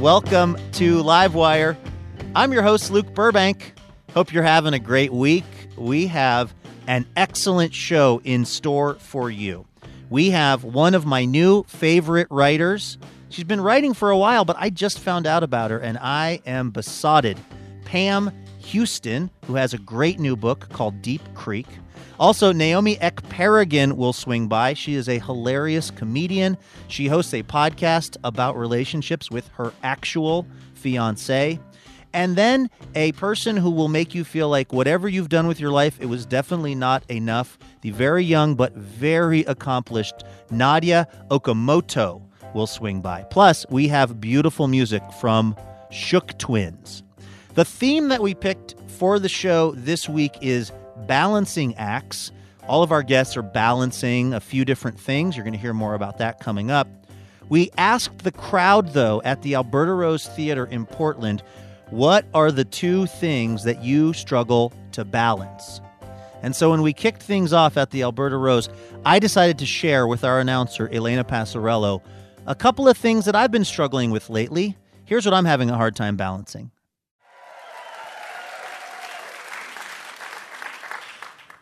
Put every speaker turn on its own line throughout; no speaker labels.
Welcome to Livewire. I'm your host, Luke Burbank. Hope you're having a great week. We have an excellent show in store for you. We have one of my new favorite writers. She's been writing for a while, but I just found out about her and I am besotted. Pam Houston, who has a great new book called Deep Creek. Also, Naomi Ekperigin will swing by. She is a hilarious comedian. She hosts a podcast about relationships with her actual fiance. And then a person who will make you feel like whatever you've done with your life, it was definitely not enough. The very young but very accomplished Nadya Okamoto will swing by. Plus, we have beautiful music from Shook Twins. The theme that we picked for the show this week is balancing acts. All of our guests are balancing a few different things. You're going to hear more about that coming up. We asked the crowd, though, at the Alberta Rose Theater in Portland, what are the two things that you struggle to balance? And so when we kicked things off at the Alberta Rose, I decided to share with our announcer, Elena Passarello, a couple of things that I've been struggling with lately. Here's what I'm having a hard time balancing.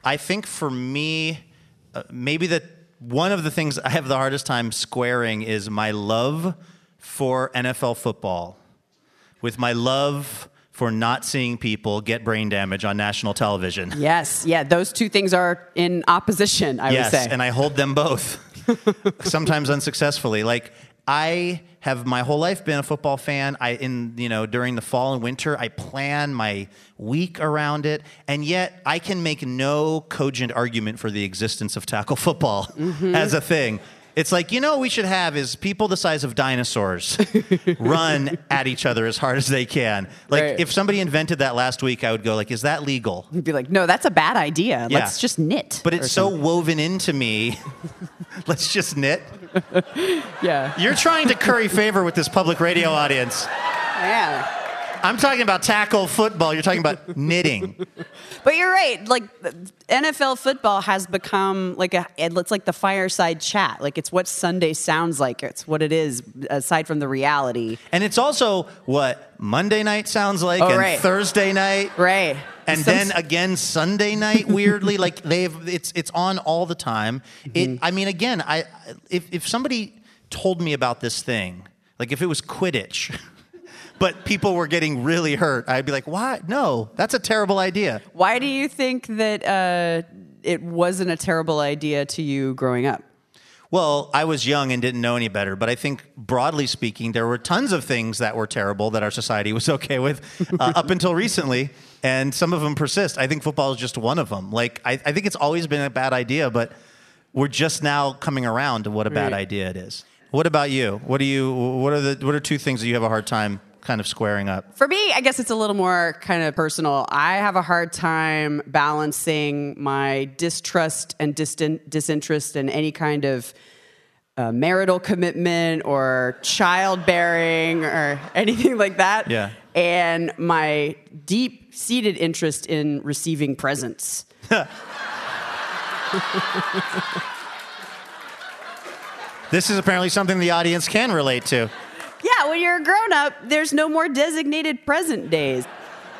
I think for me, uh, maybe that one of the things I have the hardest time squaring is my love for NFL football with my love for not seeing people get brain damage on national television.
Yes, yeah, those two things are in opposition, I
yes,
would say.
Yes, and I hold them both, sometimes unsuccessfully. Like I have my whole life been a football fan. I in you know during the fall and winter I plan my week around it, and yet I can make no cogent argument for the existence of tackle football
Mm-hmm.
as a thing. It's like you know what we should have is people the size of dinosaurs run at each other as hard as they can. Like
Right.
if somebody invented that last week, I would go like, is that legal?
You'd be like, no, that's a bad idea.
Yeah.
Let's just knit.
But it's so
something.
woven into me. Let's just knit.
yeah,
You're trying to curry favor with this public radio audience.
yeah.
I'm talking about tackle football. You're talking about knitting.
But you're right. Like NFL football has become like a. It's like the fireside chat. Like it's what Sunday sounds like. It's what it is. Aside from the reality,
And it's also what Monday night sounds like
Oh,
and
right.
Thursday night.
right?
And
Some-
then again Sunday night weirdly like they've it's it's on all the time.
Mm-hmm.
It I mean again, I if if somebody told me about this thing, like if it was Quidditch, but people were getting really hurt, I'd be like, "Why? No, that's a terrible idea."
why do you think that uh, it wasn't a terrible idea to you growing up?
Well, I was young and didn't know any better, but I think broadly speaking, there were tons of things that were terrible that our society was okay with uh, up until recently, and some of them persist. I think football is just one of them. Like, I, I think it's always been a bad idea, but we're just now coming around to what a bad
Right.
idea it is. What about you? What do you? What are the? What are two things that you have a hard time kind of squaring up?
For me, I guess it's a little more kind of personal. I have a hard time balancing my distrust and distant disinterest in any kind of uh, marital commitment or childbearing or anything like that.
Yeah.
And my deep seated interest in receiving presents.
This is apparently something the audience can relate to.
Yeah, when you're a grown up, there's no more designated present days.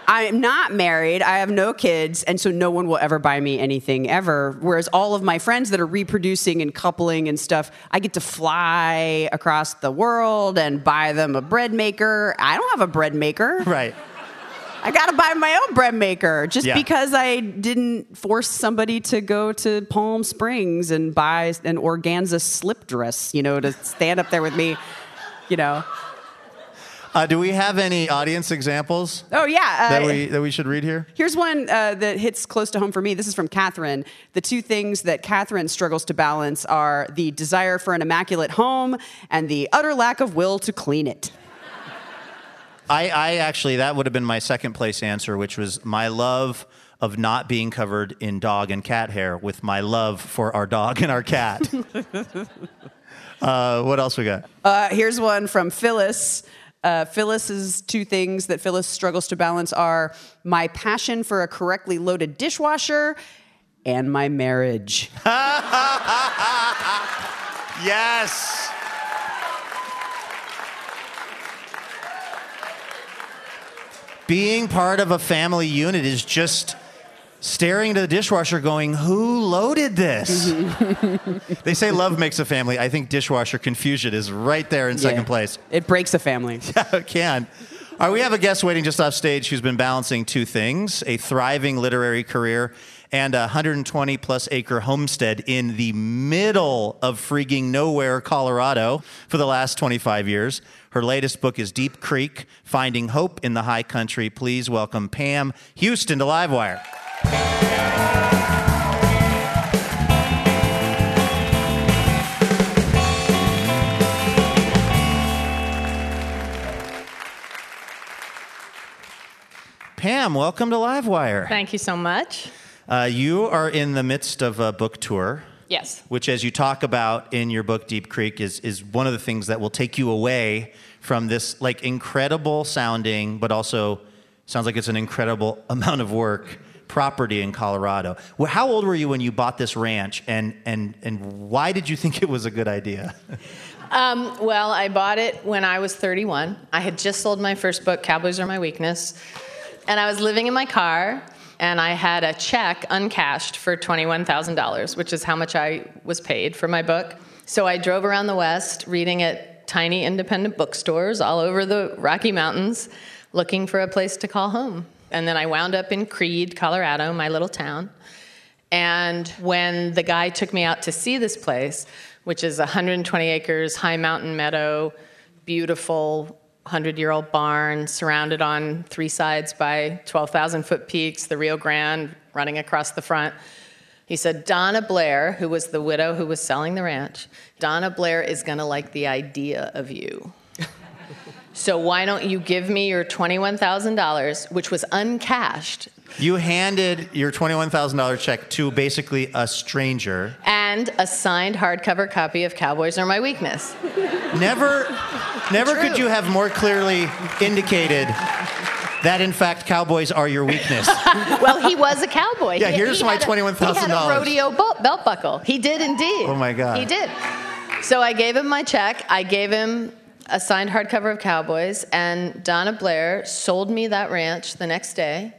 I'm not married. I have no kids, and so no one will ever buy me anything ever. Whereas all of my friends that are reproducing and coupling and stuff, I get to fly across the world and buy them a bread maker. I don't have a bread maker.
Right.
I got to buy my own bread maker just
Yeah.
because I didn't force somebody to go to Palm Springs and buy an organza slip dress, you know, to stand up there with me, you know.
Uh, do we have any audience examples
Oh yeah,
that
uh,
we that we should read here?
Here's one uh, that hits close to home for me. This is from Catherine. The two things that Catherine struggles to balance are the desire for an immaculate home and the utter lack of will to clean it.
I, I actually that would have been my second place answer, which was my love of not being covered in dog and cat hair with my love for our dog and our cat. uh, what else we got?
Uh, here's one from Phyllis. Uh, Phyllis's two things that Phyllis struggles to balance are my passion for a correctly loaded dishwasher and my marriage.
Yes. being part of a family unit is just staring to the dishwasher going, Who loaded this? they say love makes a family. I think dishwasher confusion is right there in second place.
It breaks a family.
Yeah, it can. All right, we have a guest waiting just off stage who's been balancing two things a thriving literary career and a 120 plus acre homestead in the middle of freaking nowhere, Colorado, for the last 25 years. Her latest book is Deep Creek Finding Hope in the High Country. Please welcome Pam Houston to Livewire. Pam, welcome to Livewire.
Thank you so much.
Uh, you are in the midst of a book tour,
Yes.
which, as you talk about in your book Deep Creek, is is one of the things that will take you away from this like incredible sounding, but also sounds like it's an incredible amount of work property in Colorado. Well, how old were you when you bought this ranch, and and and why did you think it was a good idea?
Um, well, I bought it when I was 31. I had just sold my first book, Cowboys Are My Weakness. And I was living in my car, and I had a check uncashed for $21,000, which is how much I was paid for my book. So I drove around the West reading at tiny independent bookstores all over the Rocky Mountains looking for a place to call home. And then I wound up in Creede, Colorado, my little town. And when the guy took me out to see this place, which is 120 acres, high mountain meadow, beautiful 100 year old barn surrounded on three sides by 12,000 foot peaks, the Rio Grande running across the front. He said, Donna Blair, who was the widow who was selling the ranch, Donna Blair is going to like the idea of you. So why don't you give me your $21,000, which was uncashed,
You handed your twenty-one thousand dollar check to basically a stranger.
and a signed hardcover copy of Cowboys Are My Weakness.
Never, never could you have more clearly indicated that, in fact, cowboys are your weakness.
Well, he was a cowboy.
Yeah,
He-
here's
he
my $21,000.
He had a rodeo belt, belt buckle. He did indeed.
Oh, my God.
He did. So I gave him my check. I gave him a signed hardcover of Cowboys, and Donna Blair sold me that ranch the next day.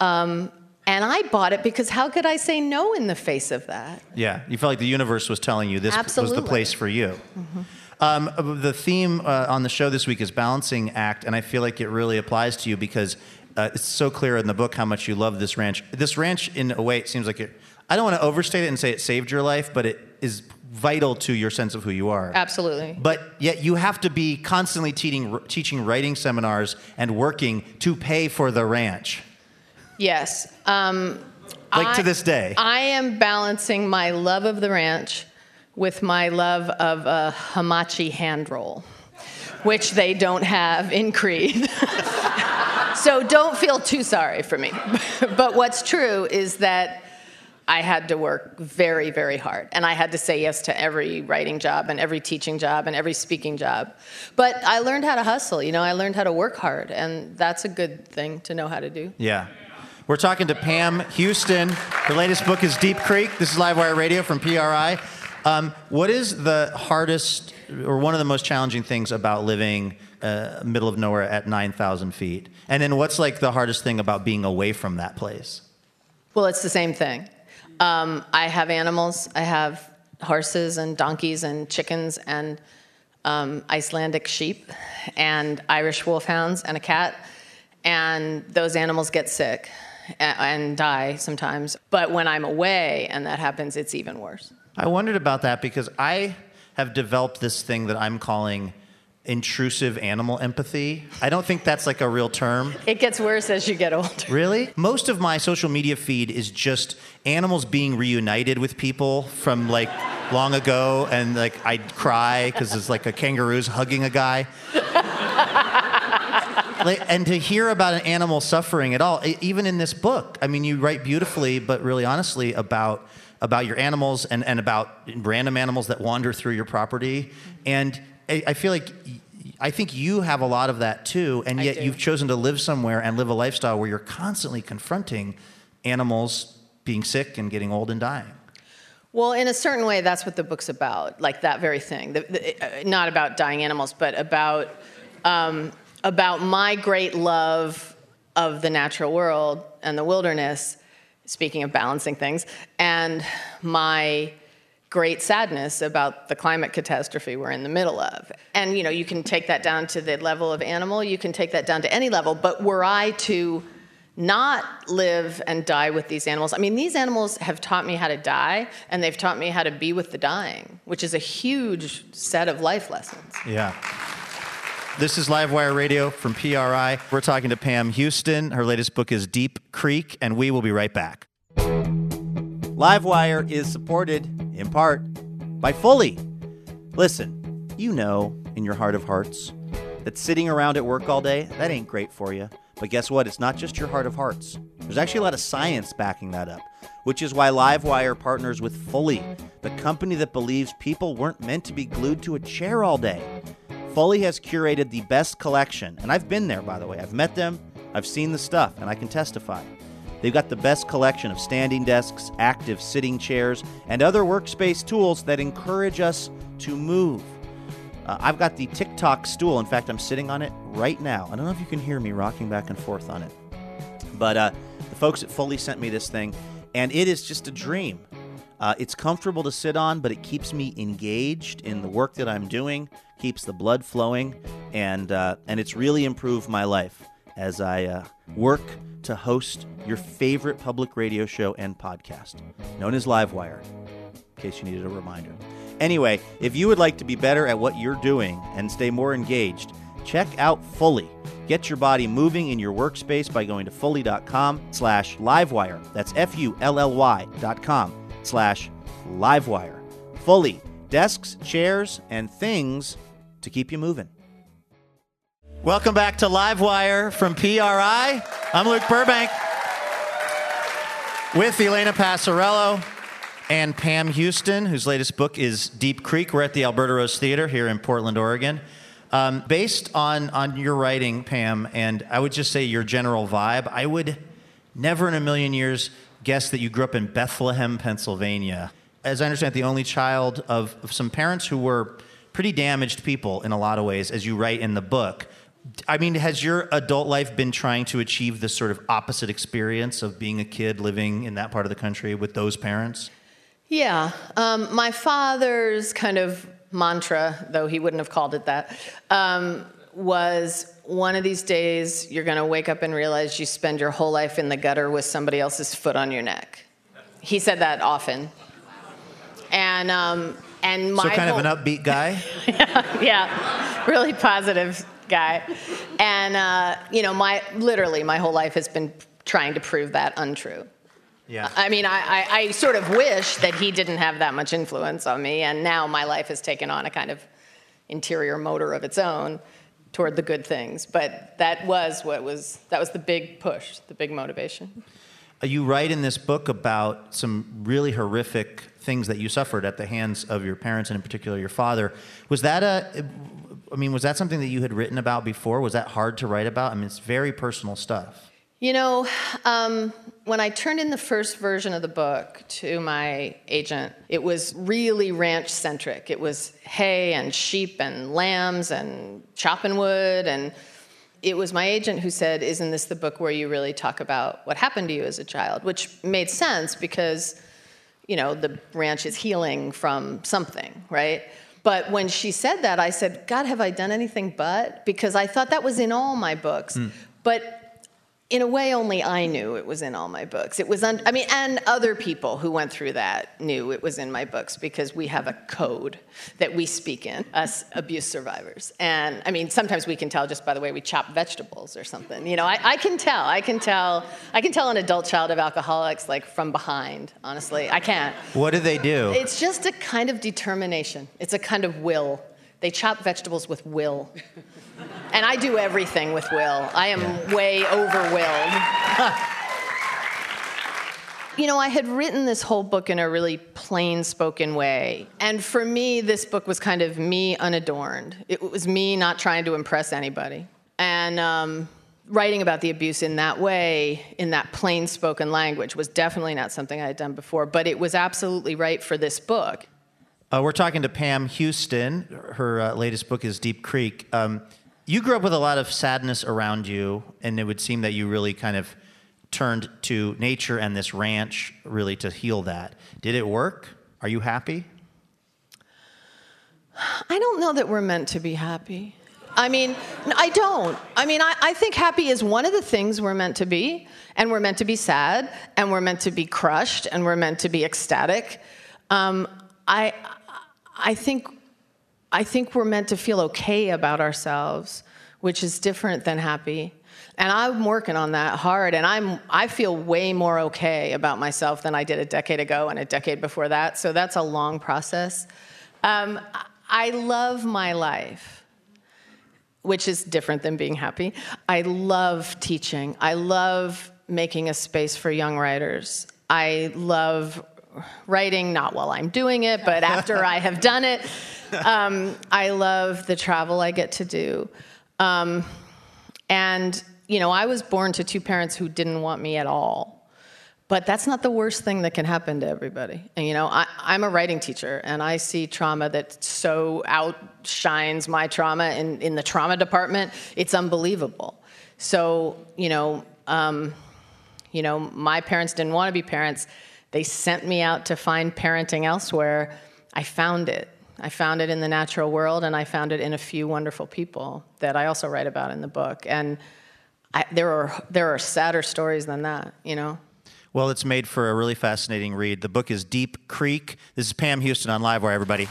Um, and I bought it because how could I say no in the face of that?
yeah, you felt like the universe was telling you this was the place for you. Um, the theme uh, on the show this week is balancing act, and I feel like it really applies to you because uh, it's so clear in the book how much you love this ranch. This ranch, in a way, it seems like it. I don't want to overstate it and say it saved your life, but it is vital to your sense of who you are.
Absolutely.
But yet you have to be constantly teaching, teaching writing seminars and working to pay for the ranch.
Yes. Um,
Like to this day.
I am balancing my love of the ranch with my love of a hamachi hand roll, which they don't have in Creede. so don't feel too sorry for me. but what's true is that I had to work very, very hard. And I had to say yes to every writing job and every teaching job and every speaking job. But I learned how to hustle, you know, I learned how to work hard. And that's a good thing to know how to do.
Yeah. We're talking to Pam Houston. Her latest book is Deep Creek. This is Livewire Radio from PRI. Um, what is the hardest or one of the most challenging things about living uh, middle of nowhere at 9,000 feet? And then what's like the hardest thing about being away from that place?
Well, it's the same thing. Um, I have animals. I have horses and donkeys and chickens and um, Icelandic sheep and Irish wolfhounds and a cat. And those animals get sick a- and die sometimes. But when I'm away and that happens, it's even worse.
I wondered about that because I have developed this thing that I'm calling intrusive animal empathy. I don't think that's like a real term.
It gets worse as you get older.
Really? Most of my social media feed is just animals being reunited with people from like long ago, and like I'd cry because it's like a kangaroo's hugging a guy. Like, and to hear about an animal suffering at all, even in this book, I mean, you write beautifully, but really honestly about about your animals and, and about random animals that wander through your property. And I, I feel like I think you have a lot of that too, and yet you've chosen to live somewhere and live a lifestyle where you're constantly confronting animals being sick and getting old and dying.
Well, in a certain way, that's what the book's about, like that very thing. The, the, uh, not about dying animals, but about um, about my great love of the natural world and the wilderness, speaking of balancing things, and my great sadness about the climate catastrophe we're in the middle of. And you know, you can take that down to the level of animal, you can take that down to any level, but were I to not live and die with these animals. I mean, these animals have taught me how to die, and they've taught me how to be with the dying, which is a huge set of life lessons.
Yeah. This is Livewire Radio from PRI. We're talking to Pam Houston. Her latest book is Deep Creek, and we will be right back. Livewire is supported, in part, by Fully. Listen, you know in your heart of hearts that sitting around at work all day, that ain't great for you. But guess what? It's not just your heart of hearts. There's actually a lot of science backing that up, which is why Livewire partners with Fully, the company that believes people weren't meant to be glued to a chair all day. Fully has curated the best collection, and I've been there, by the way. I've met them, I've seen the stuff, and I can testify. They've got the best collection of standing desks, active sitting chairs, and other workspace tools that encourage us to move. Uh, I've got the TikTok stool. In fact, I'm sitting on it right now. I don't know if you can hear me rocking back and forth on it. But uh, the folks at Fully sent me this thing, and it is just a dream. Uh, it's comfortable to sit on, but it keeps me engaged in the work that I'm doing, keeps the blood flowing, and uh, and it's really improved my life as I uh, work to host your favorite public radio show and podcast, known as Livewire. In case you needed a reminder. Anyway, if you would like to be better at what you're doing and stay more engaged, check out Fully. Get your body moving in your workspace by going to fully.com slash livewire. That's F-U-L-L-Y dot com slash livewire. Fully. Desks, chairs, and things to keep you moving. Welcome back to Livewire from PRI. I'm Luke Burbank with Elena Passarello and Pam Houston, whose latest book is Deep Creek. We're at the Alberta Rose Theater here in Portland, Oregon. Um, based on, on your writing, Pam, and I would just say your general vibe, I would never in a million years guess that you grew up in Bethlehem, Pennsylvania. As I understand, the only child of, of some parents who were pretty damaged people in a lot of ways, as you write in the book. I mean, has your adult life been trying to achieve this sort of opposite experience of being a kid living in that part of the country with those parents?
Yeah. Um, my father's kind of mantra, though he wouldn't have called it that, um, was one of these days you're going to wake up and realize you spend your whole life in the gutter with somebody else's foot on your neck. He said that often. And, um, and my
so kind
whole,
of an upbeat guy?
yeah, yeah, really positive guy. And, uh, you know, my, literally my whole life has been trying to prove that untrue.
Yeah.
I mean, I, I, I, sort of wish that he didn't have that much influence on me, and now my life has taken on a kind of interior motor of its own toward the good things. But that was what was that was the big push, the big motivation.
Uh, you write in this book about some really horrific things that you suffered at the hands of your parents, and in particular your father. Was that a I mean, was that something that you had written about before? Was that hard to write about? I mean, it's very personal stuff.
You know, um, when I turned in the first version of the book to my agent, it was really ranch centric. It was hay and sheep and lambs and chopping wood. And it was my agent who said, Isn't this the book where you really talk about what happened to you as a child? Which made sense because, you know, the ranch is healing from something, right? But when she said that, I said, God, have I done anything but? Because I thought that was in all my books. Mm. But in a way, only I knew it was in all my books. It was, un- I mean, and other people who went through that knew it was in my books because we have a code that we speak in, us abuse survivors. And I mean, sometimes we can tell just by the way we chop vegetables or something. You know, I, I can tell. I can tell. I can tell an adult child of alcoholics like from behind. Honestly, I can't.
What do they do?
It's just a kind of determination. It's a kind of will. They chop vegetables with will. And I do everything with will. I am yeah. way overwilled. you know, I had written this whole book in a really plain spoken way. And for me, this book was kind of me unadorned. It was me not trying to impress anybody. And um, writing about the abuse in that way, in that plain spoken language, was definitely not something I had done before. But it was absolutely right for this book.
Uh, we're talking to Pam Houston. Her uh, latest book is Deep Creek. Um, You grew up with a lot of sadness around you, and it would seem that you really kind of turned to nature and this ranch really to heal that. Did it work? Are you happy?
I don't know that we're meant to be happy. I mean, I don't. I mean, I, I, think happy is one of the things we're meant to be, and we're meant to be sad, and we're meant to be crushed, and we're meant to be ecstatic. Um, I, I think, I think we're meant to feel okay about ourselves, which is different than happy. And I'm working on that hard, and I'm, I feel way more okay about myself than I did a decade ago and a decade before that. So that's a long process. Um, I love my life, which is different than being happy. I love teaching. I love making a space for young writers. I love writing, not while I'm doing it, but after I have done it. Um, I love the travel I get to do. Um, and, you know, I was born to two parents who didn't want me at all. But that's not the worst thing that can happen to everybody. And you know, I, am a writing teacher, and I see trauma that so outshines my trauma in, in the trauma department. It's unbelievable. So you know, um, you know, my parents didn't want to be parents. They sent me out to find parenting elsewhere. I found it. I found it in the natural world, and I found it in a few wonderful people that I also write about in the book. And I, there are there are sadder stories than that, you know.
Well, it's made for a really fascinating read. The book is Deep Creek. This is Pam Houston on Livewire, everybody.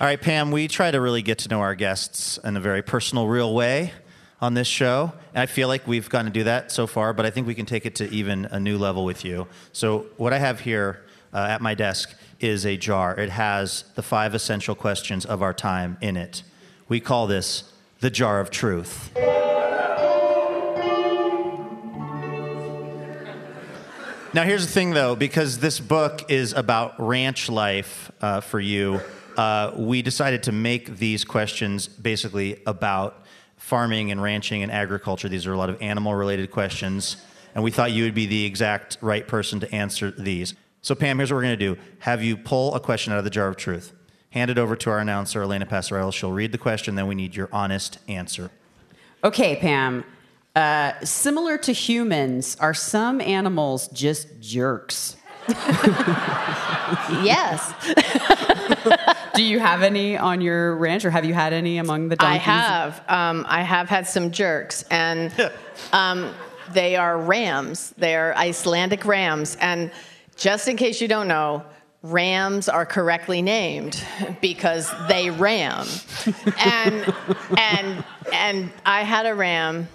All right, Pam, we try to really get to know our guests in a very personal, real way on this show. And I feel like we've gotten to do that so far, but I think we can take it to even a new level with you. So, what I have here uh, at my desk is a jar. It has the five essential questions of our time in it. We call this the jar of truth. Now, here's the thing though, because this book is about ranch life uh, for you, uh, we decided to make these questions basically about farming and ranching and agriculture. These are a lot of animal related questions, and we thought you would be the exact right person to answer these. So, Pam, here's what we're going to do have you pull a question out of the jar of truth. Hand it over to our announcer, Elena Passarello. She'll read the question, then we need your honest answer.
Okay, Pam. Uh, similar to humans, are some animals just jerks?
yes.
Do you have any on your ranch, or have you had any among the donkeys?
I have. Um, I have had some jerks, and um, they are rams. They are Icelandic rams, and just in case you don't know, rams are correctly named because they ram. and and and I had a ram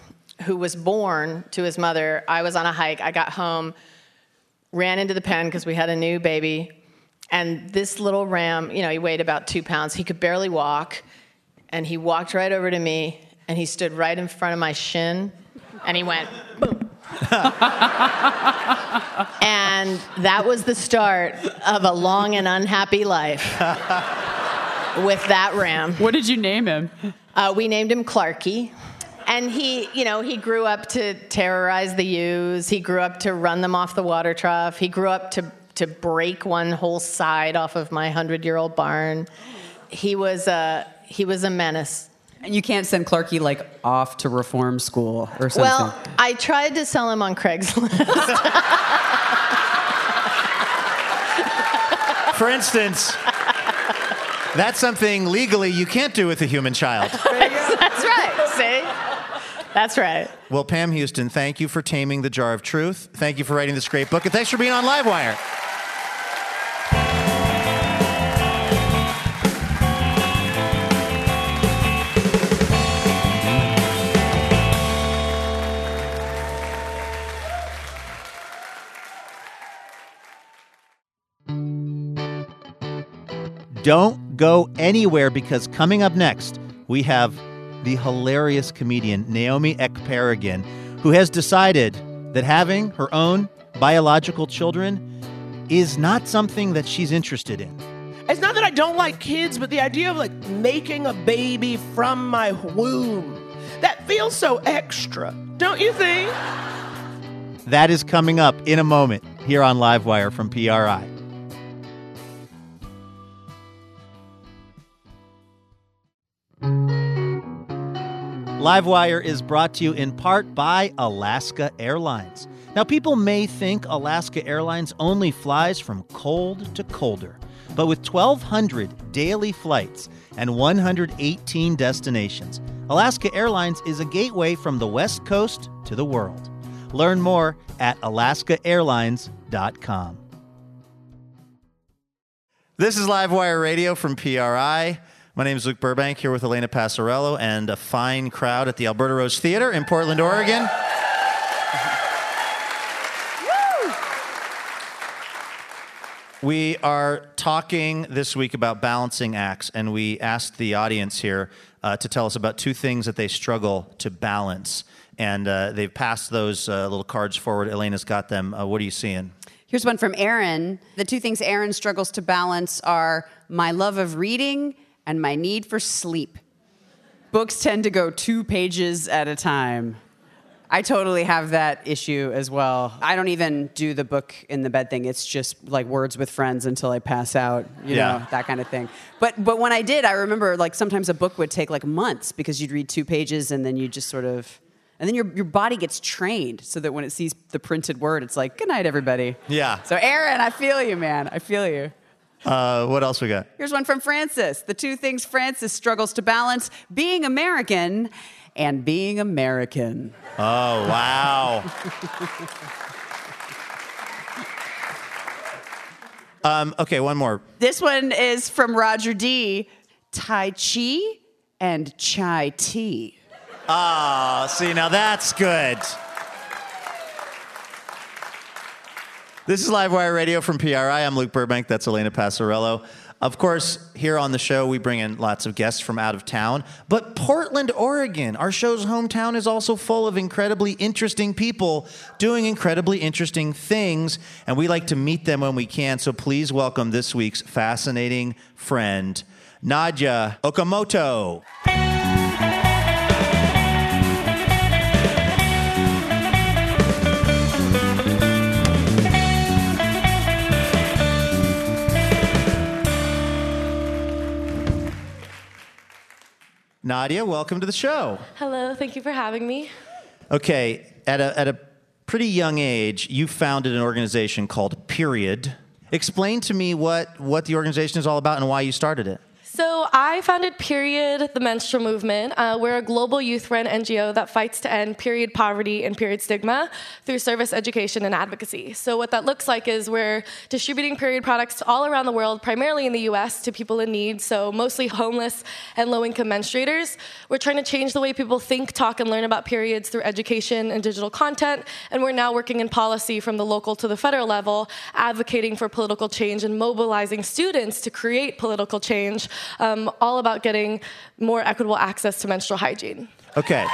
who was born to his mother. I was on a hike. I got home, ran into the pen because we had a new baby. And this little ram, you know, he weighed about two pounds. He could barely walk. And he walked right over to me and he stood right in front of my shin and he went, boom. and that was the start of a long and unhappy life with that ram.
What did you name him?
Uh, we named him Clarky. And he, you know, he grew up to terrorize the ewes. He grew up to run them off the water trough. He grew up to, to break one whole side off of my hundred-year-old barn. He was a, he was a menace.
And you can't send Clarky like off to reform school or something.
Well, I tried to sell him on Craigslist.
For instance, that's something legally you can't do with a human child.
That's right. See? That's right.
Well, Pam Houston, thank you for taming the jar of truth. Thank you for writing this great book, and thanks for being on Livewire. Don't go anywhere because coming up next, we have the hilarious comedian Naomi Ekperigin, who has decided that having her own biological children is not something that she's interested in.
It's not that I don't like kids, but the idea of like making a baby from my womb, that feels so extra. Don't you think?
That is coming up in a moment here on Livewire from PRI. Livewire is brought to you in part by Alaska Airlines. Now, people may think Alaska Airlines only flies from cold to colder, but with 1,200 daily flights and 118 destinations, Alaska Airlines is a gateway from the West Coast to the world. Learn more at alaskaairlines.com. This is Livewire Radio from PRI. My name is Luke Burbank here with Elena Passarello and a fine crowd at the Alberta Rose Theater in Portland, Oregon. We are talking this week about balancing acts, and we asked the audience here uh, to tell us about two things that they struggle to balance. And uh, they've passed those uh, little cards forward. Elena's got them. Uh, what are you seeing?
Here's one from Aaron. The two things Aaron struggles to balance are my love of reading and my need for sleep. Books tend to go two pages at a time. I totally have that issue as well. I don't even do the book in the bed thing. It's just like words with friends until I pass out, you
Yeah.
know, that kind of thing. But but when I did, I remember like sometimes a book would take like months because you'd read two pages and then you just sort of and then your your body gets trained so that when it sees the printed word, it's like, good night, everybody.
Yeah.
So Aaron, I feel you, man. I feel you.
Uh, what else we got?
Here's one from Francis. The two things Francis struggles to balance being American and being American.
Oh, wow. um, okay, one more.
This one is from Roger D. Tai Chi and Chai tea.
Ah, see, now that's good. This is Livewire Radio from PRI. I'm Luke Burbank. That's Elena Passarello. Of course, here on the show, we bring in lots of guests from out of town. But Portland, Oregon, our show's hometown, is also full of incredibly interesting people doing incredibly interesting things. And we like to meet them when we can. So please welcome this week's fascinating friend, Nadya Okamoto. Nadya, welcome to the show.
Hello, thank you for having me.
Okay, at a, at a pretty young age, you founded an organization called Period. Explain to me what, what the organization is all about and why you started it.
So, I founded Period, the menstrual movement. Uh, we're a global youth run NGO that fights to end period poverty and period stigma through service, education, and advocacy. So, what that looks like is we're distributing period products all around the world, primarily in the US, to people in need, so mostly homeless and low income menstruators. We're trying to change the way people think, talk, and learn about periods through education and digital content. And we're now working in policy from the local to the federal level, advocating for political change and mobilizing students to create political change, um, all about getting more equitable access to menstrual hygiene.
Okay.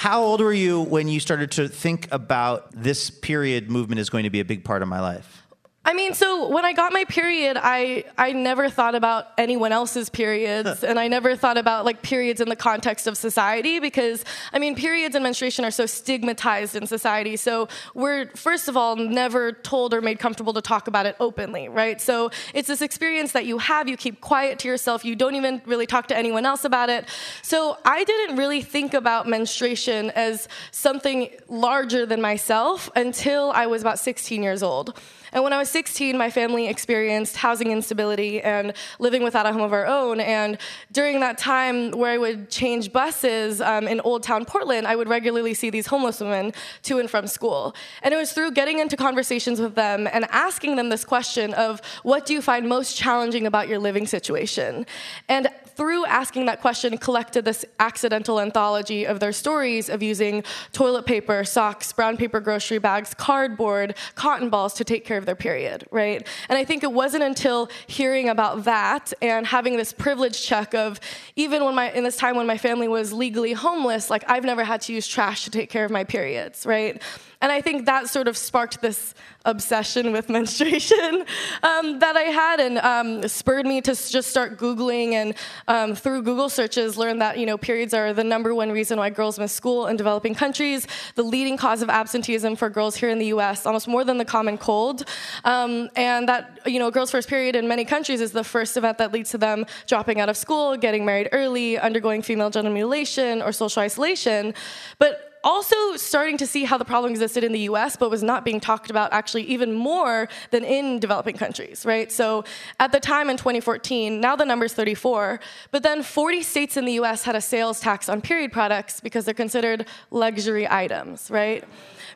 How old were you when you started to think about this period movement is going to be a big part of my life?
I mean, so when I got my period, I, I never thought about anyone else's periods, and I never thought about like periods in the context of society because, I mean, periods and menstruation are so stigmatized in society. So we're, first of all, never told or made comfortable to talk about it openly, right? So it's this experience that you have, you keep quiet to yourself, you don't even really talk to anyone else about it. So I didn't really think about menstruation as something larger than myself until I was about 16 years old. And when I was 16, my family experienced housing instability and living without a home of our own. And during that time, where I would change buses um, in Old Town Portland, I would regularly see these homeless women to and from school. And it was through getting into conversations with them and asking them this question of what do you find most challenging about your living situation? And through asking that question, collected this accidental anthology of their stories of using toilet paper, socks, brown paper grocery bags, cardboard, cotton balls to take care of their period, right? And I think it wasn't until hearing about that and having this privilege check of even when my in this time when my family was legally homeless, like I've never had to use trash to take care of my periods, right? And I think that sort of sparked this obsession with menstruation um, that I had and um, spurred me to just start Googling and um, through Google searches learned that, you know, periods are the number one reason why girls miss school in developing countries, the leading cause of absenteeism for girls here in the US, almost more than the common cold. Um, and that, you know, girls' first period in many countries is the first event that leads to them dropping out of school, getting married early, undergoing female genital mutilation or social isolation. But also starting to see how the problem existed in the US, but was not being talked about actually even more than in developing countries, right? So at the time in 2014, now the number's 34, but then 40 states in the US had a sales tax on period products because they're considered luxury items, right?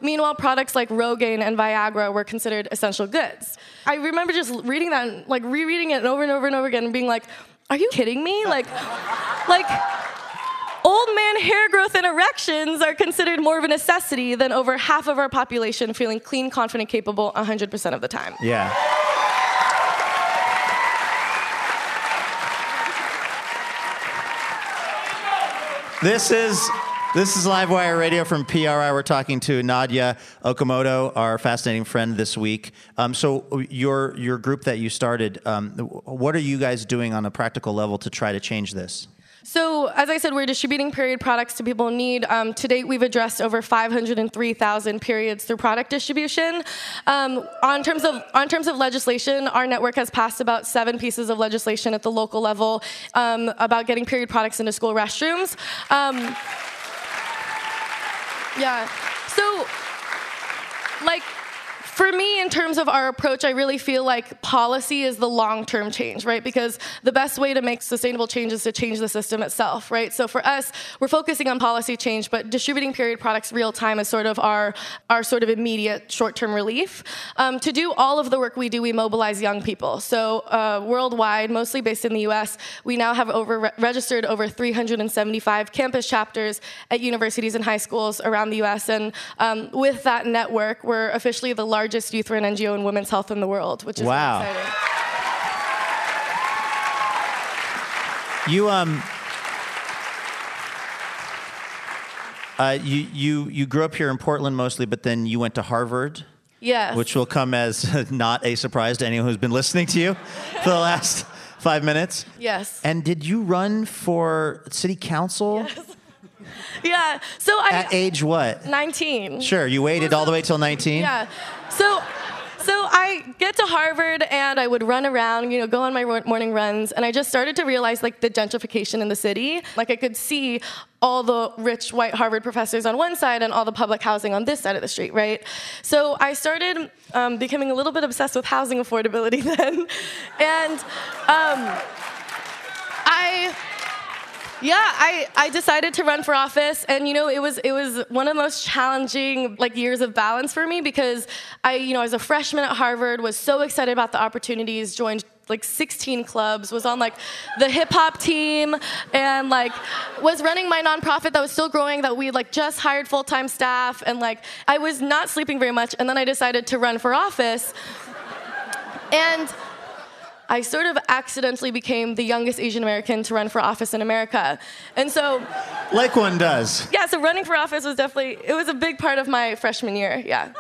Meanwhile, products like Rogaine and Viagra were considered essential goods. I remember just reading that, and like rereading it over and over and over again and being like, are you kidding me? Like, like, old man hair growth and erections are considered more of a necessity than over half of our population feeling clean, confident, capable 100% of the time.
Yeah. This is this is Livewire Radio from PRI. We're talking to Nadya Okamoto, our fascinating friend this week. Um, so your your group that you started, um, what are you guys doing on a practical level to try to change this?
So, as I said, we're distributing period products to people in need. Um, to date, we've addressed over 503,000 periods through product distribution. Um, on terms of on terms of legislation, our network has passed about seven pieces of legislation at the local level um, about getting period products into school restrooms. Um, yeah. So, like for me, in terms of our approach, I really feel like policy is the long term change, right? Because the best way to make sustainable change is to change the system itself, right? So for us, we're focusing on policy change, but distributing period products real time is sort of our, our sort of immediate short term relief. Um, to do all of the work we do, we mobilize young people. So uh, worldwide, mostly based in the US, we now have over re- registered over 375 campus chapters at universities and high schools around the US. And um, with that network, we're officially the largest largest youth run NGO in women's health in the world, which is
wow.
exciting.
You um. Uh, you, you, you grew up here in Portland mostly, but then you went to Harvard.
Yes.
Which will come as not a surprise to anyone who's been listening to you for the last five minutes.
Yes.
And did you run for city council?
Yes. yeah. So I
at age what?
19.
Sure. You waited all the way till 19.
Yeah. So. So I get to Harvard and I would run around, you know, go on my morning runs, and I just started to realize like the gentrification in the city. Like I could see all the rich white Harvard professors on one side and all the public housing on this side of the street, right? So I started um, becoming a little bit obsessed with housing affordability then, and um, I yeah, I, I decided to run for office, and you know it was it was one of the most challenging like years of balance for me because I you know as a freshman at Harvard was so excited about the opportunities, joined like 16 clubs, was on like the hip hop team, and like was running my nonprofit that was still growing that we like just hired full time staff, and like I was not sleeping very much, and then I decided to run for office, and I sort of accidentally became the youngest Asian American to run for office in America. And so
like one does.
Yeah, so running for office was definitely it was a big part of my freshman year. Yeah.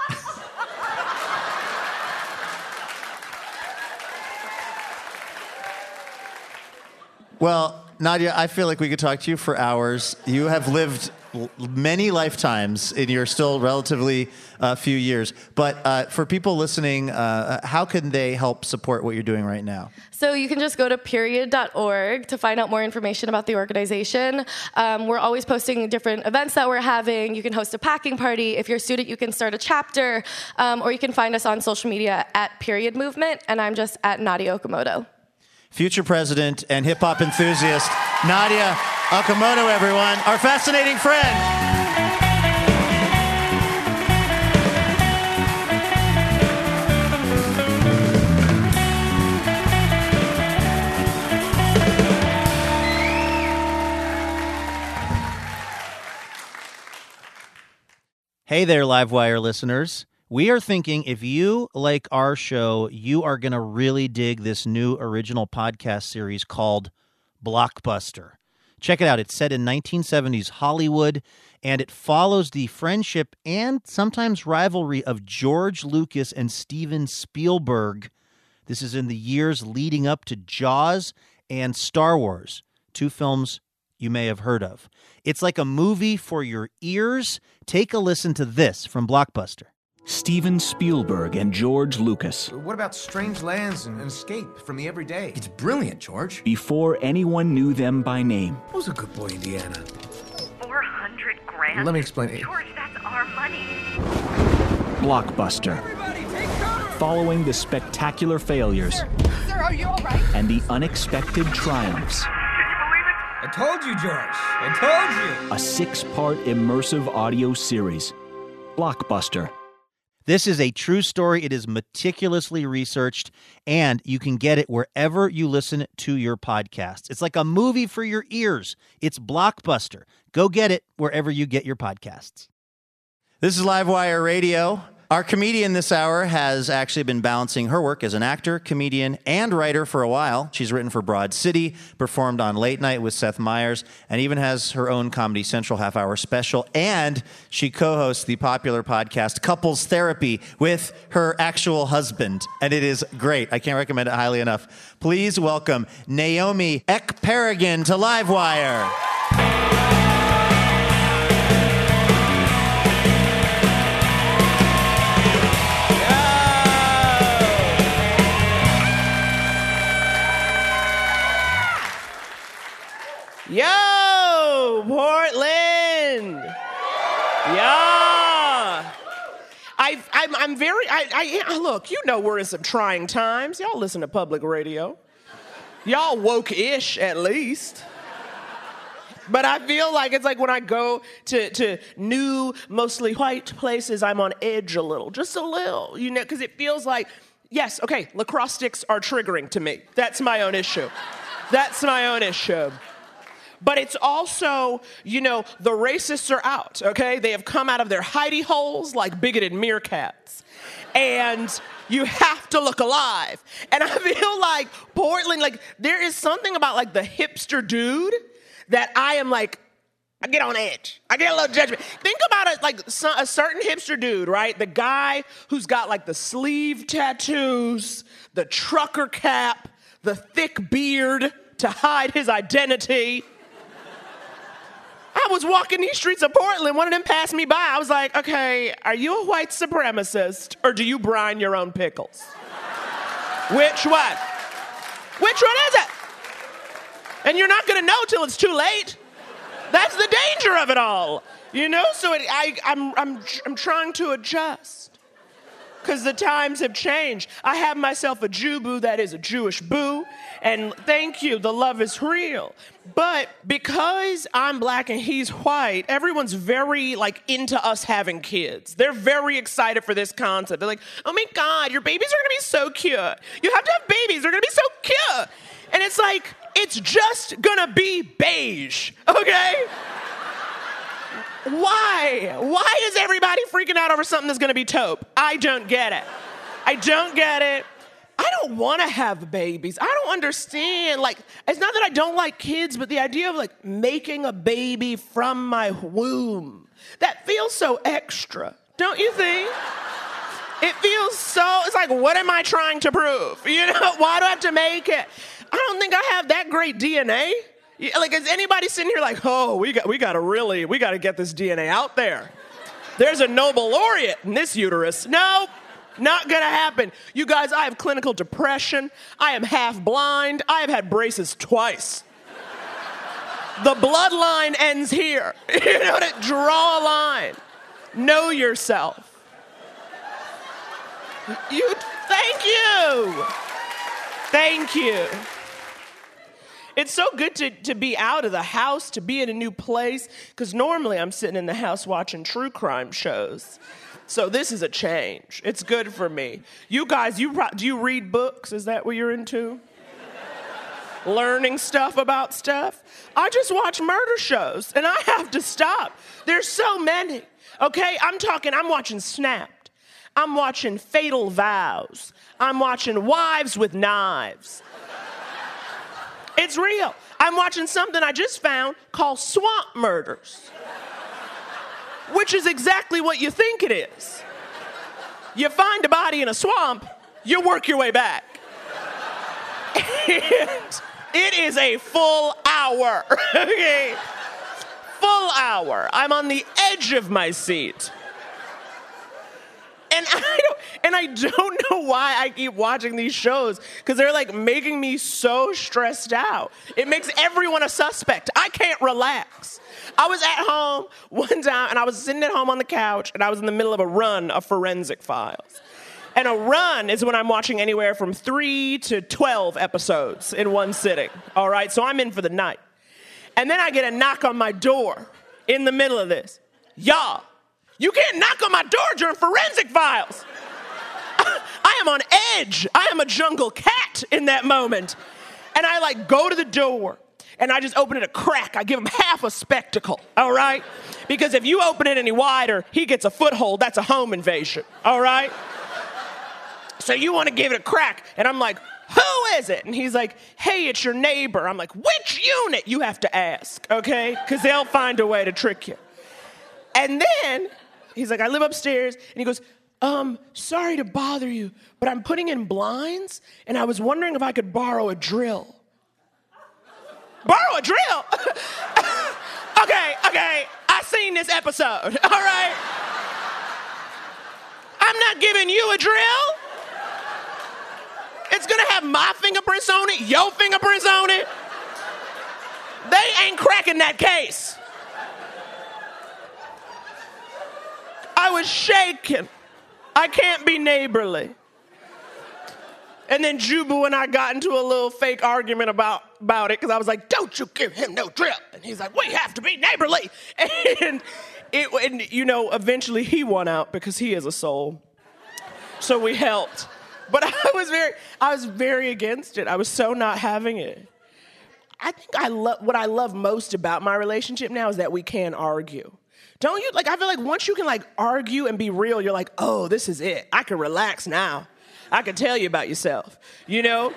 well, Nadya, I feel like we could talk to you for hours. You have lived many lifetimes and you're still relatively uh, few years. But uh, for people listening, uh, how can they help support what you're doing right now?
So you can just go to period.org to find out more information about the organization. Um, we're always posting different events that we're having. You can host a packing party. If you're a student, you can start a chapter, um, or you can find us on social media at Period Movement, and I'm just at Nadya Okamoto
future president and hip hop enthusiast, Nadya Okamoto, everyone, our fascinating friend. Hey there, Livewire listeners. We are thinking if you like our show, you are going to really dig this new original podcast series called Blockbuster. Check it out. It's set in 1970s Hollywood, and it follows the friendship and sometimes rivalry of George Lucas and Steven Spielberg. This is in the years leading up to Jaws and Star Wars, two films you may have heard of. It's like a movie for your ears. Take a listen to this from Blockbuster.
Steven Spielberg and George Lucas.
What about strange lands and escape from the everyday? It's brilliant, George.
Before anyone knew them by name.
Who's a good boy, Indiana?
400 grand?
Let me explain it.
George, that's our money.
Blockbuster. Following the spectacular failures
Sir, are you all right?
and the unexpected triumphs.
I told you, George. I told you.
A six part immersive audio series. Blockbuster.
This is a true story. It is meticulously researched, and you can get it wherever you listen to your podcasts. It's like a movie for your ears. It's Blockbuster. Go get it wherever you get your podcasts. This is Livewire Radio. Our comedian this hour has actually been balancing her work as an actor, comedian, and writer for a while. She's written for Broad City, performed on Late Night with Seth Meyers, and even has her own Comedy Central half hour special. And she co hosts the popular podcast Couples Therapy with her actual husband. And it is great. I can't recommend it highly enough. Please welcome Naomi Ekperigin to Livewire.
Yo, Portland. Yeah. I, I'm, I'm very, I, I, look, you know we're in some trying times. Y'all listen to public radio. Y'all woke ish at least. But I feel like it's like when I go to, to new, mostly white places, I'm on edge a little, just a little, you know, because it feels like, yes, okay, lacrosse sticks are triggering to me. That's my own issue. That's my own issue. But it's also, you know, the racists are out, okay? They have come out of their hidey holes like bigoted meerkats. And you have to look alive. And I feel like Portland, like, there is something about like the hipster dude that I am like, I get on edge. I get a little judgment. Think about it like a certain hipster dude, right? The guy who's got like the sleeve tattoos, the trucker cap, the thick beard to hide his identity. I was walking these streets of Portland, one of them passed me by. I was like, okay, are you a white supremacist or do you brine your own pickles? Which one? Which one is it? And you're not gonna know till it's too late. That's the danger of it all. You know, so it, I, I'm, I'm, I'm trying to adjust because the times have changed. I have myself a Jew boo that is a Jewish boo, and thank you, the love is real. But because I'm black and he's white, everyone's very like into us having kids. They're very excited for this concept. They're like, oh my God, your babies are gonna be so cute. You have to have babies, they're gonna be so cute. And it's like, it's just gonna be beige, okay? Why? Why is everybody freaking out over something that's gonna be taupe? I don't get it. I don't get it. I don't want to have babies. I don't understand. Like, it's not that I don't like kids, but the idea of like making a baby from my womb, that feels so extra, don't you think? It feels so, it's like, what am I trying to prove? You know, why do I have to make it? I don't think I have that great DNA. Like, is anybody sitting here like, oh, we got, we got to really, we got to get this DNA out there? There's a Nobel laureate in this uterus. No, not gonna happen. You guys, I have clinical depression. I am half blind. I have had braces twice. The bloodline ends here. You know to draw a line. Know yourself. You, thank you. Thank you. It's so good to, to be out of the house, to be in a new place, because normally I'm sitting in the house watching true crime shows. So this is a change. It's good for me. You guys, you do you read books? Is that what you're into? Learning stuff about stuff? I just watch murder shows and I have to stop. There's so many. Okay, I'm talking, I'm watching Snapped. I'm watching Fatal Vows. I'm watching Wives with Knives. It's real. I'm watching something I just found called Swamp Murders, which is exactly what you think it is. You find a body in a swamp, you work your way back. And it is a full hour. okay? Full hour. I'm on the edge of my seat. And I don't and I don't know why I keep watching these shows because they're like making me so stressed out. It makes everyone a suspect. I can't relax. I was at home one time and I was sitting at home on the couch and I was in the middle of a run of forensic files. And a run is when I'm watching anywhere from three to 12 episodes in one sitting. All right, so I'm in for the night. And then I get a knock on my door in the middle of this. Y'all, you can't knock on my door during forensic files. I am on edge. I am a jungle cat in that moment. And I like go to the door and I just open it a crack. I give him half a spectacle, all right? Because if you open it any wider, he gets a foothold. That's a home invasion, all right? So you want to give it a crack. And I'm like, who is it? And he's like, hey, it's your neighbor. I'm like, which unit? You have to ask, okay? Because they'll find a way to trick you. And then he's like, I live upstairs. And he goes, um, sorry to bother you, but I'm putting in blinds and I was wondering if I could borrow a drill. borrow a drill? okay, okay. I seen this episode, all right? I'm not giving you a drill. It's gonna have my fingerprints on it, your fingerprints on it. They ain't cracking that case. I was shaking. I can't be neighborly. And then Jubu and I got into a little fake argument about, about it because I was like, don't you give him no drip. And he's like, we have to be neighborly. And, it, and you know, eventually he won out because he is a soul. So we helped. But I was very, I was very against it. I was so not having it. I think I love what I love most about my relationship now is that we can argue. Don't you like I feel like once you can like argue and be real, you're like, "Oh, this is it. I can relax now. I can tell you about yourself." You know?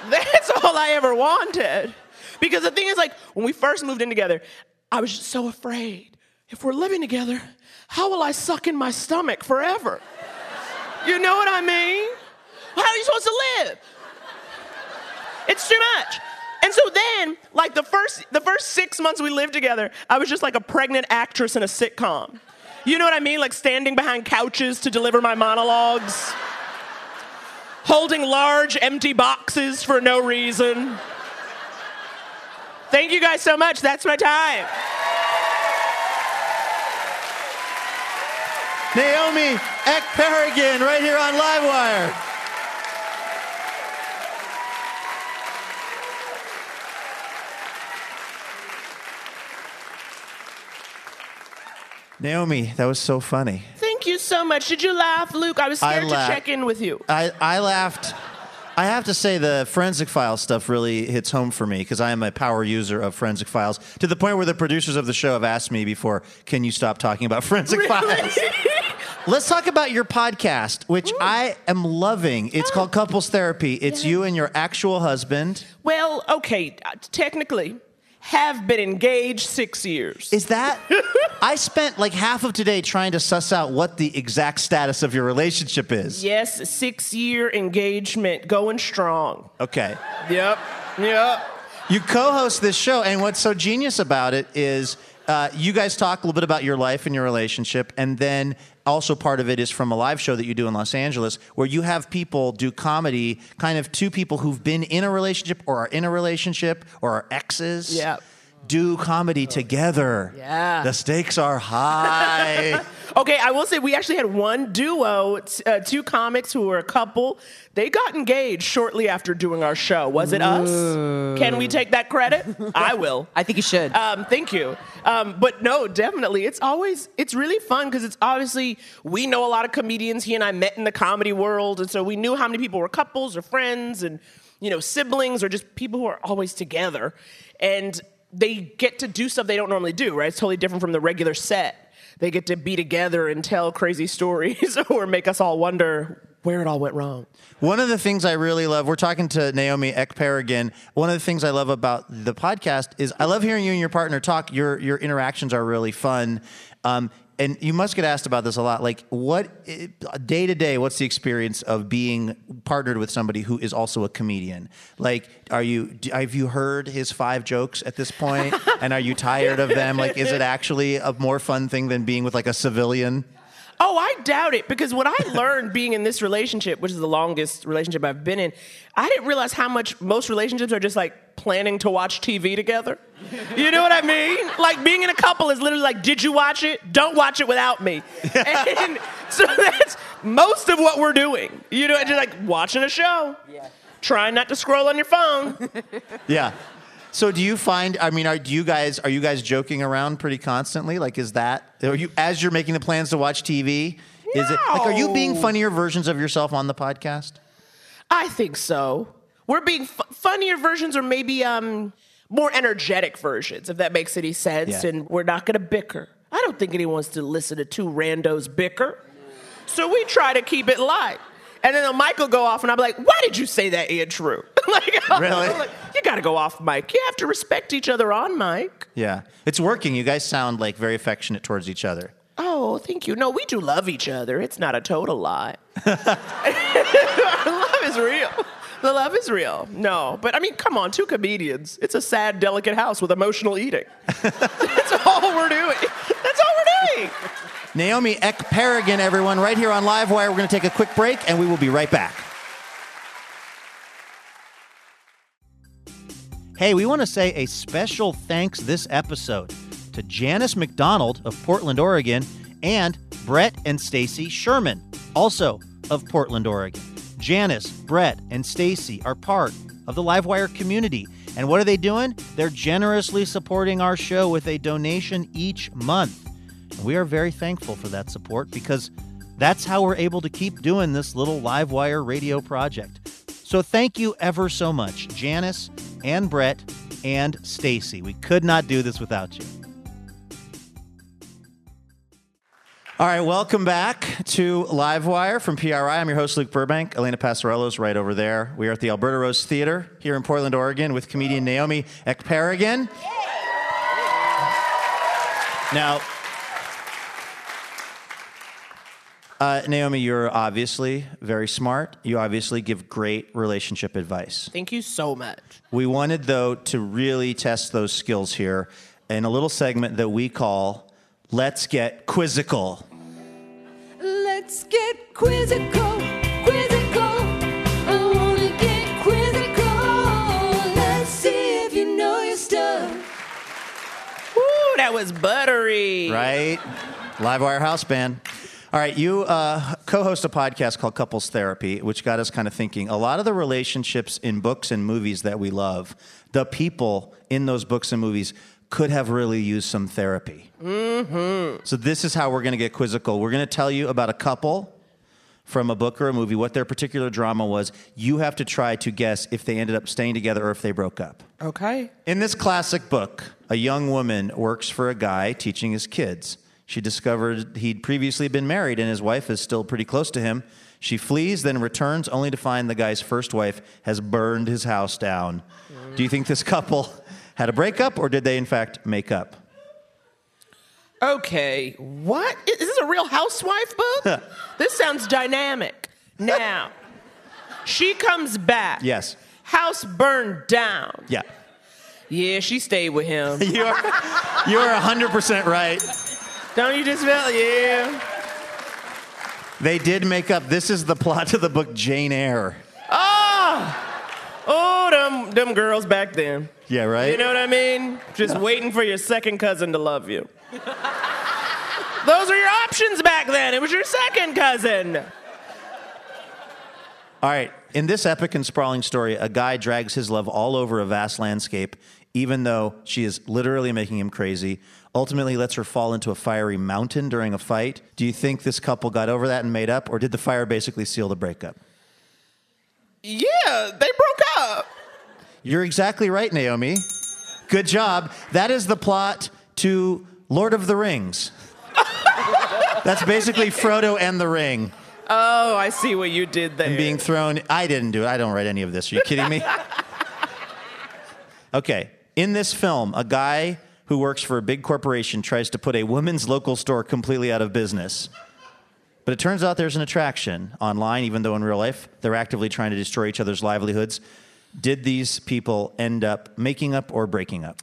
That's all I ever wanted. Because the thing is like when we first moved in together, I was just so afraid. If we're living together, how will I suck in my stomach forever? You know what I mean? How are you supposed to live? It's too much. And so then, like the first the first six months we lived together, I was just like a pregnant actress in a sitcom. You know what I mean? Like standing behind couches to deliver my monologues, holding large empty boxes for no reason. Thank you guys so much. That's my time.
Naomi Ekperigin, right here on Livewire. Naomi, that was so funny.
Thank you so much. Did you laugh, Luke? I was
I
scared to check in with you.
I, I laughed. I have to say, the forensic file stuff really hits home for me because I am a power user of forensic files to the point where the producers of the show have asked me before, can you stop talking about forensic files? Let's talk about your podcast, which I am loving. It's called Couples Therapy. It's you and your actual husband.
Well, okay, uh, technically, have been engaged six years.
Is that? I spent like half of today trying to suss out what the exact status of your relationship is.
yes, six year engagement, going strong.
Okay.
Yep, yep.
You co-host this show, and what's so genius about it is uh, you guys talk a little bit about your life and your relationship, and then also part of it is from a live show that you do in Los Angeles, where you have people do comedy, kind of two people who've been in a relationship or are in a relationship or are exes.
Yep.
Do comedy together.
Yeah.
The stakes are high.
Okay, I will say we actually had one duo, t- uh, two comics who were a couple. They got engaged shortly after doing our show. Was it us? Can we take that credit? I will.
I think you should.
Um, thank you. Um, but no, definitely. It's always, it's really fun because it's obviously, we know a lot of comedians. He and I met in the comedy world. And so we knew how many people were couples or friends and, you know, siblings or just people who are always together. And they get to do stuff they don't normally do, right? It's totally different from the regular set. They get to be together and tell crazy stories or make us all wonder where it all went wrong.
One of the things I really love, we're talking to Naomi Ekperigin. One of the things I love about the podcast is I love hearing you and your partner talk. Your your interactions are really fun. Um, and you must get asked about this a lot. Like, what day to day? What's the experience of being partnered with somebody who is also a comedian? Like, are you have you heard his five jokes at this point? and are you tired of them? Like, is it actually a more fun thing than being with like a civilian?
Oh, I doubt it because what I learned being in this relationship, which is the longest relationship I've been in, I didn't realize how much most relationships are just like planning to watch TV together. You know what I mean? Like being in a couple is literally like, did you watch it? Don't watch it without me. and so that's most of what we're doing. You know, just like watching a show, Yeah trying not to scroll on your phone.
Yeah. So do you find? I mean, are do you guys are you guys joking around pretty constantly? Like, is that are you as you're making the plans to watch TV? Is it like are you being funnier versions of yourself on the podcast?
I think so. We're being f- funnier versions, or maybe um, more energetic versions, if that makes any sense.
Yeah.
And we're not going to bicker. I don't think anyone wants to listen to two randos bicker. So we try to keep it light. And then the mic will go off, and I'll be like, "Why did you say that, Andrew?" like,
Really?
like, you got to go off mic. You have to respect each other on mic.
Yeah, it's working. You guys sound like very affectionate towards each other.
Oh, thank you. No, we do love each other. It's not a total lie. Our love is real. The love is real. No, but I mean, come on, two comedians. It's a sad, delicate house with emotional eating. That's all we're doing. That's all we're doing.
Naomi Ekperigin, everyone, right here on Livewire. We're going to take a quick break, and we will be right back. Hey, we want to say a special thanks this episode to Janice McDonald of Portland, Oregon, and Brett and Stacy Sherman, also of Portland, Oregon. Janice, Brett, and Stacy are part of the Livewire community. And what are they doing? They're generously supporting our show with a donation each month. And we are very thankful for that support because that's how we're able to keep doing this little Livewire radio project. So thank you ever so much, Janice and Brett and Stacy. We could not do this without you. All right, welcome back to Livewire from PRI. I'm your host, Luke Burbank. Elena Passarello's right over there. We are at the Alberta Rose Theater here in Portland, Oregon, with comedian Naomi Ekperigin. Now, uh, Naomi, you're obviously very smart. You obviously give great relationship advice.
Thank you so much.
We wanted, though, to really test those skills here in a little segment that we call Let's Get Quizzical.
Let's get quizzical, quizzical. I wanna get quizzical. Let's see if you know your stuff.
Ooh, that was buttery.
Right? Livewire House Band. All right, you uh, co host a podcast called Couples Therapy, which got us kind of thinking a lot of the relationships in books and movies that we love, the people in those books and movies could have really used some therapy. Mm-hmm. So, this is how we're going to get quizzical. We're going to tell you about a couple from a book or a movie, what their particular drama was. You have to try to guess if they ended up staying together or if they broke up.
Okay.
In this classic book, a young woman works for a guy teaching his kids. She discovered he'd previously been married and his wife is still pretty close to him. She flees, then returns only to find the guy's first wife has burned his house down. Do you think this couple had a breakup or did they, in fact, make up?
Okay. What? Is this a real housewife book? this sounds dynamic. Now, she comes back.
Yes.
House burned down.
Yeah.
Yeah, she stayed with him.
You are, you are 100% right.
Don't you just feel? Yeah.
They did make up. This is the plot to the book Jane Eyre.
Oh, oh, them them girls back then.
Yeah, right?
You know what I mean? Just waiting for your second cousin to love you. Those are your options back then. It was your second cousin.
All right. In this epic and sprawling story, a guy drags his love all over a vast landscape, even though she is literally making him crazy. Ultimately, lets her fall into a fiery mountain during a fight. Do you think this couple got over that and made up, or did the fire basically seal the breakup?
Yeah, they broke up.
You're exactly right, Naomi. Good job. That is the plot to Lord of the Rings. That's basically Frodo and the Ring.
Oh, I see what you did there.
and being thrown. I didn't do it. I don't write any of this. Are you kidding me? okay. In this film, a guy who works for a big corporation tries to put a women's local store completely out of business. But it turns out there's an attraction online, even though in real life they're actively trying to destroy each other's livelihoods. Did these people end up making up or breaking up?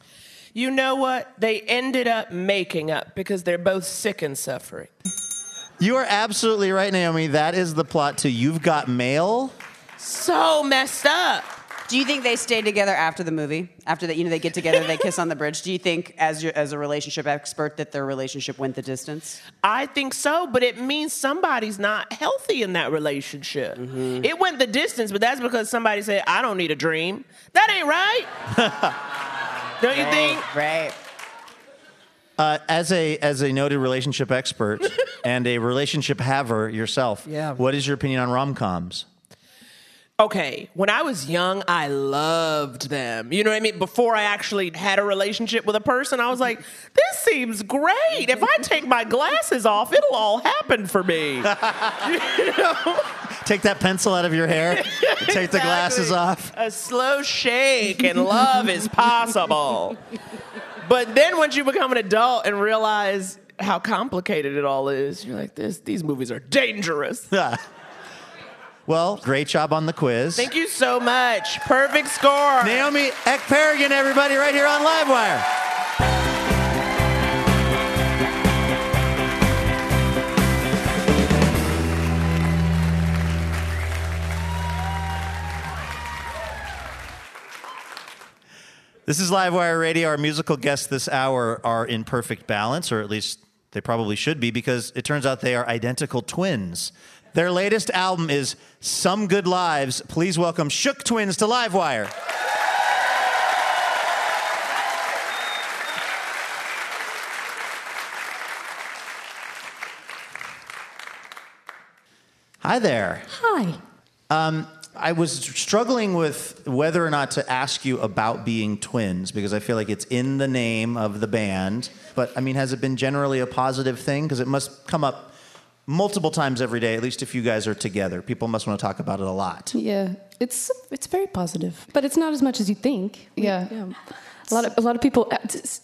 You know what? They ended up making up because they're both sick and suffering.
You are absolutely right, Naomi. That is the plot to You've Got Mail.
So messed up.
Do you think they stayed together after the movie? After that, you know, they get together, they kiss on the bridge. Do you think, as your, as a relationship expert, that their relationship went the distance?
I think so, but it means somebody's not healthy in that relationship. It went the distance, but that's because somebody said, I don't need a dream. That ain't right. don't you think?
Right.
Uh, as a as a noted relationship expert and a relationship haver yourself,
Yeah.
what is your opinion on rom coms?
Okay, when I was young, I loved them. You know what I mean? Before I actually had a relationship with a person, I was like, this seems great. If I take my glasses off, it'll all happen for me. you know?
Take that pencil out of your hair. Take the glasses off.
A slow shake and love is possible. But then once you become an adult and realize how complicated it all is, you're like, this, these movies are dangerous.
well, great job on the quiz.
Thank you so much. Perfect score.
Naomi Ekperigin, everybody, right here on Livewire. This is Livewire Radio. Our musical guests this hour are in perfect balance, or at least they probably should be, because it turns out they are identical twins. Their latest album is Some Good Lives. Please welcome Shook Twins to Livewire. Hi there.
Hi.
Um, I was struggling with whether or not to ask you about being twins because I feel like it's in the name of the band. But I mean, has it been generally a positive thing? Because it must come up multiple times every day, at least if you guys are together. People must want to talk about it a lot.
Yeah, it's it's very positive, but it's not as much as you think. Yeah. A lot of a lot of people uh,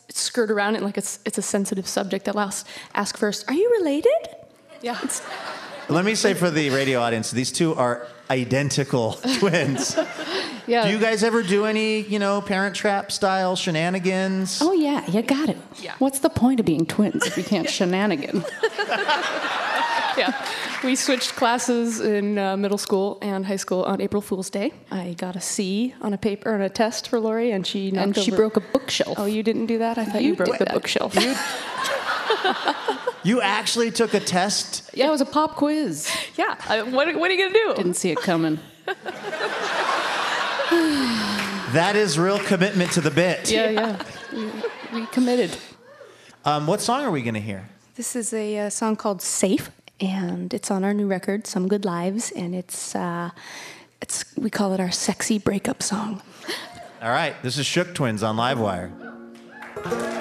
skirt around it like it's it's a sensitive subject. They'll ask, ask first, "Are you related?" Yeah. It's,
Let me say for the radio audience, these two are identical twins.
yeah.
Do you guys ever do any, you know, parent trap style shenanigans?
Oh yeah, you got it. Yeah. What's the point of being twins if you can't shenanigan? yeah. We switched classes in uh, middle school and high school on April Fool's Day. I got a C on a paper on a test for Laurie, and she knocked
And she
over-
broke a bookshelf.
Oh, you didn't do that? I thought you,
You
broke the
that.
bookshelf.
You actually took a test?
yeah, it was a pop quiz. Yeah. I, what, what are you gonna do? Didn't see it coming.
That is real commitment to the bit.
Yeah, yeah. We, we committed.
Um, what song are we going to hear?
This is a uh, song called "Safe," and it's on our new record, "Some Good Lives," and it's uh, it's we call it our sexy breakup song.
All right, this is Shook Twins on Livewire.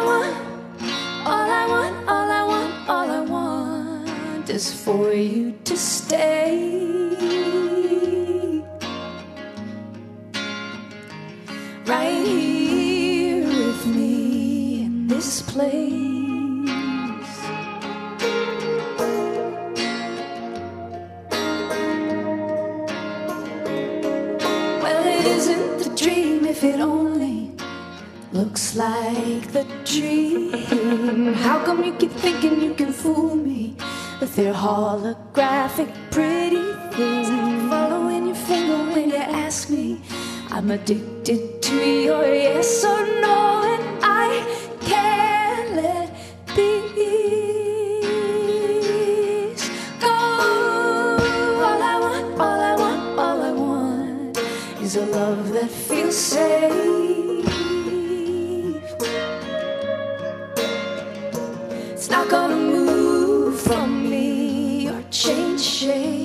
I want, all I want, all I want, all I want is for you to stay. right here with me in this place. Looks like the dream. How come you keep thinking you can fool me? with their holographic pretty things. Following your finger when you ask me. I'm addicted to your yes or no, and I can't let peace go. All I want, all I want, all I want is a love that feels safe. Not gonna move from me or change shape.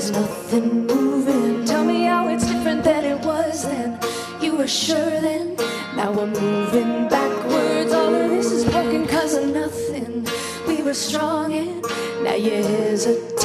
There's nothing moving. Tell me how it's different than it was then. You were sure then. Now we're moving backwards. All of this is broken cause of nothing. We were strong and now you're hesitating.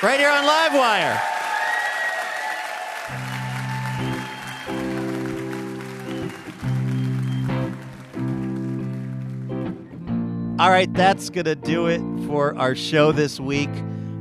Right here on Livewire. All right, that's going to do it for our show this week.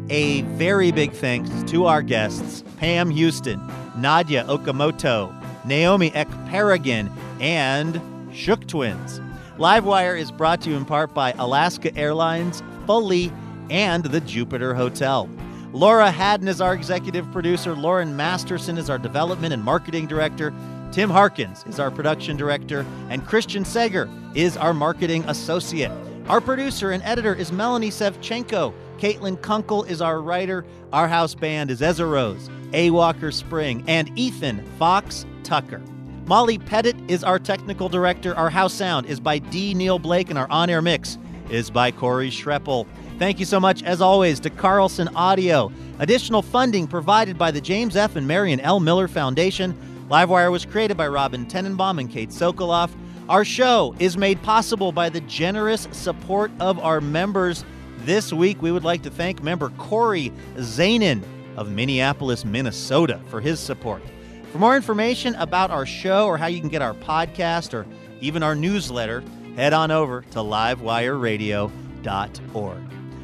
A very big thanks to our guests Pam Houston, Nadya Okamoto, Naomi Ekperigin, and Shook Twins. Livewire is brought to you in part by Alaska Airlines, Foley, and the Jupiter Hotel. Laura Haddon is our executive producer. Lauren Masterson is our development and marketing director. Tim Harkins is our production director. And Christian Sager is our marketing associate. Our producer and editor is Melanie Sevcenko. Caitlin Kunkel is our writer. Our house band is Ezra Rose, A. Walker Spring, and Ethan Fox Tucker. Molly Pettit is our technical director. Our house sound is by D. Neil Blake, and our on air mix is by Corey Schreppel. Thank you so much, as always, to Carlson Audio. Additional funding provided by the James F. and Marion L. Miller Foundation. Livewire was created by Robin Tenenbaum and Kate Sokoloff. Our show is made possible by the generous support of our members. This week, we would like to thank member Corey Zanin of Minneapolis, Minnesota, for his support. For more information about our show or how you can get our podcast or even our newsletter, head on over to livewireradio.org.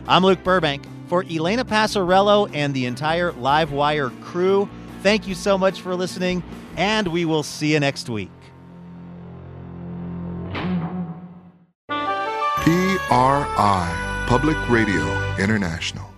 I'm Luke Burbank. For Elena Passarello and the entire Livewire crew, thank you so much for listening, and we will see you next week.
PRI, Public Radio International.